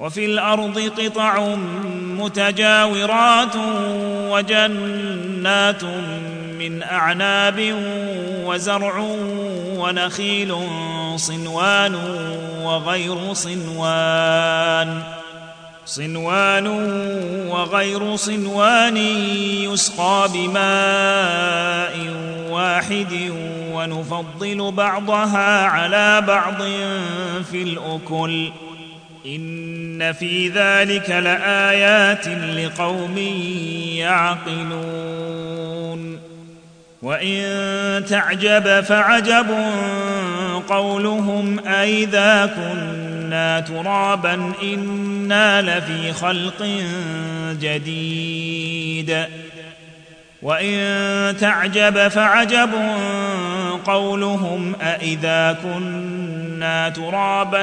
وفي الأرض قطع متجاورات وجنات من أعناب وزرع ونخيل صنوان وغير صنوان. صنوان وغير صنوان يسقى بماء واحد ونفضل بعضها على بعض في الأكل. إن في ذلك لآيات لقوم يعقلون. وإن تعجب فعجب قولهم أإذا كنا ترابا إنا لفي خلق جديد. وإن تعجب فعجب قولهم أإذا كنا ترابا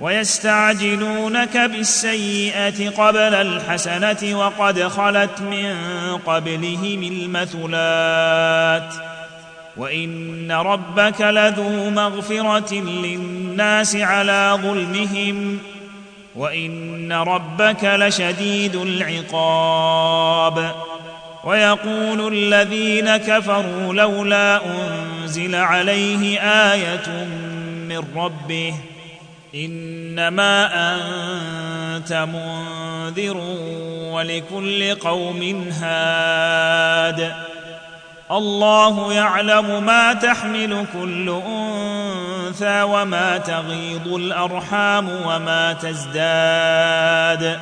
ويستعجلونك بالسيئة قبل الحسنة وقد خلت من قبلهم المثلات. وإن ربك لذو مغفرة للناس على ظلمهم. وإن ربك لشديد العقاب. ويقول الذين كفروا لولا أنزل عليه آية من ربه. إنما أنت منذر ولكل قوم هاد. الله يعلم ما تحمل كل أنثى وما تغيض الأرحام وما تزداد.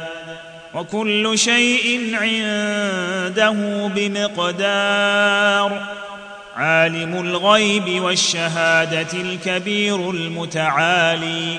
وكل شيء عنده بمقدار. عالم الغيب والشهادة الكبير المتعالي.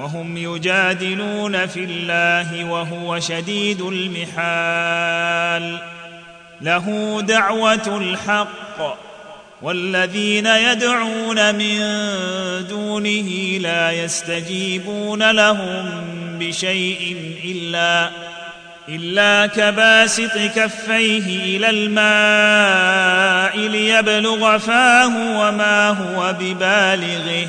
وهم يجادلون في الله وهو شديد المحال. له دعوة الحق والذين يدعون من دونه لا يستجيبون لهم بشيء إلا إلا كباسط كفيه إلى الماء ليبلغ فاه وما هو ببالغه.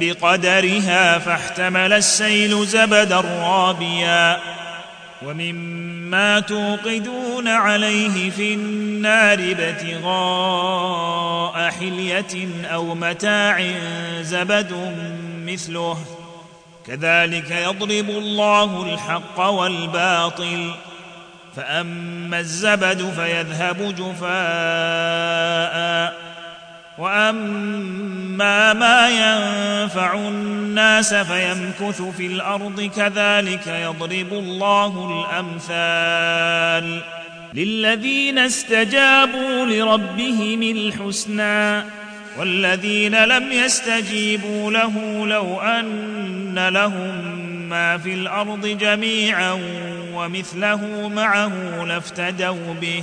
بقدرها فاحتمل السيل زبدا رابيا ومما توقدون عليه في النار ابتغاء حلية أو متاع زبد مثله. كذلك يضرب الله الحق والباطل. فأما الزبد فيذهب جفاء. وأما ما ينفع الناس فيمكث في الأرض كذلك يضرب الله الأمثال للذين استجابوا لربهم الحسنى والذين لم يستجيبوا له لو أن لهم ما في الأرض جميعا ومثله معه لافتدوا به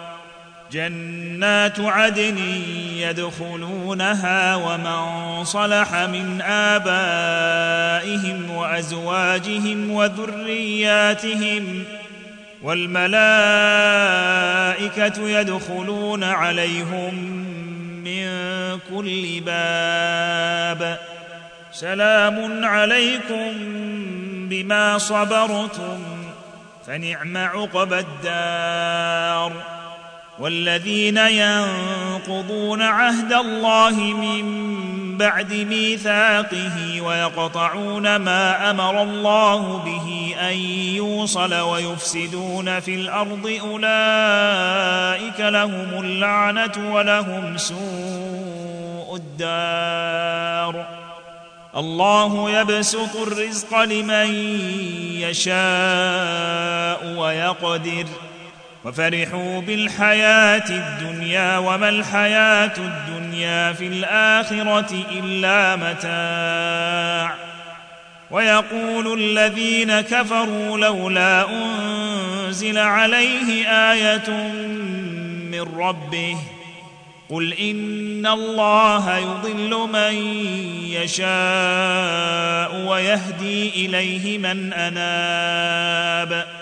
جنات عدن يدخلونها ومن صلح من آبائهم وأزواجهم وذرياتهم والملائكة يدخلون عليهم من كل باب. سلام عليكم بما صبرتم فنعم عقبى الدار. والذين ينقضون عهد الله من بعد ميثاقه ويقطعون ما أمر الله به أن يوصل ويفسدون في الأرض أولئك لهم اللعنة ولهم سوء الدار. الله يبسط الرزق لمن يشاء ويقدر. وفرحوا بالحياة الدنيا وما الحياة الدنيا في الآخرة إلا متاع. ويقول الذين كفروا لولا أنزل عليه آية من ربه قل إن الله يضل من يشاء ويهدي إليه من أناب.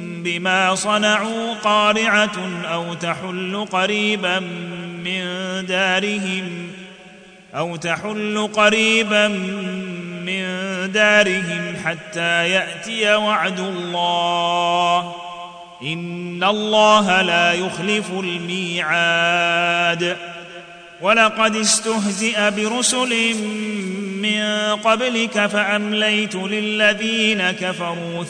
بما صنعوا قارعة أو تحل قريبا من دارهم أو تحل قريبا من دارهم حتى يأتي وعد الله. إن الله لا يخلف الميعاد. ولقد استهزئ برسل من قبلك فأمليت للذين كفروا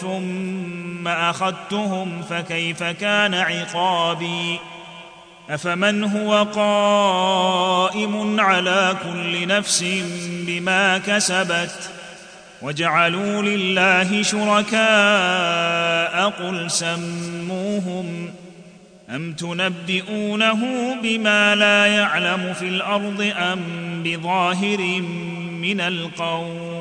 ثم أخذتهم فكيف كان عقابي؟ أفمن هو قائم على كل نفس بما كسبت؟ وجعلوا لله شركاء قل سموهم. أم تنبئونه بما لا يعلم في الأرض أم بظاهر من القول؟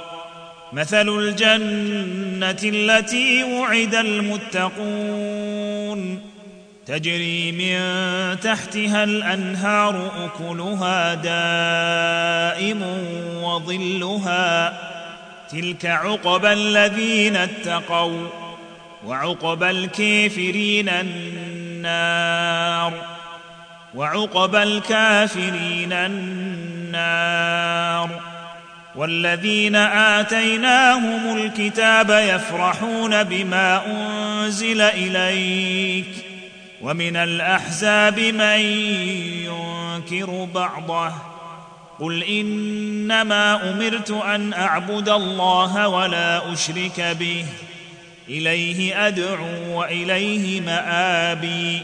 مثل الجنة التي وعد المتقون. تجري من تحتها الأنهار أكلها دائم وظلها. تلك عقبى الذين اتقوا وعقبى الكافرين النار. وعقبى الكافرين النار. والذين آتيناهم الكتاب يفرحون بما أنزل إليك ومن الأحزاب من ينكر بعضه قل إنما أمرت أن أعبد الله ولا أشرك به إليه أدعو وإليه مآبي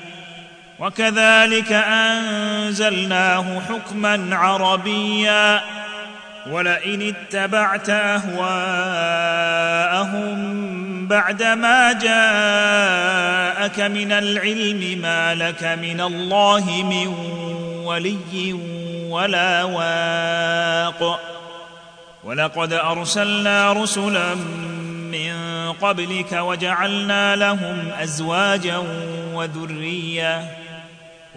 وكذلك أنزلناه حكما عربيا ولئن اتبعت أهواءهم بعدما جاءك من العلم ما لك من الله من ولي ولا واق. ولقد أرسلنا رسلا من قبلك وجعلنا لهم أزواجا وذرية.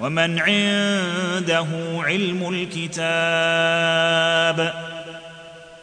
ومن عنده علم الكتاب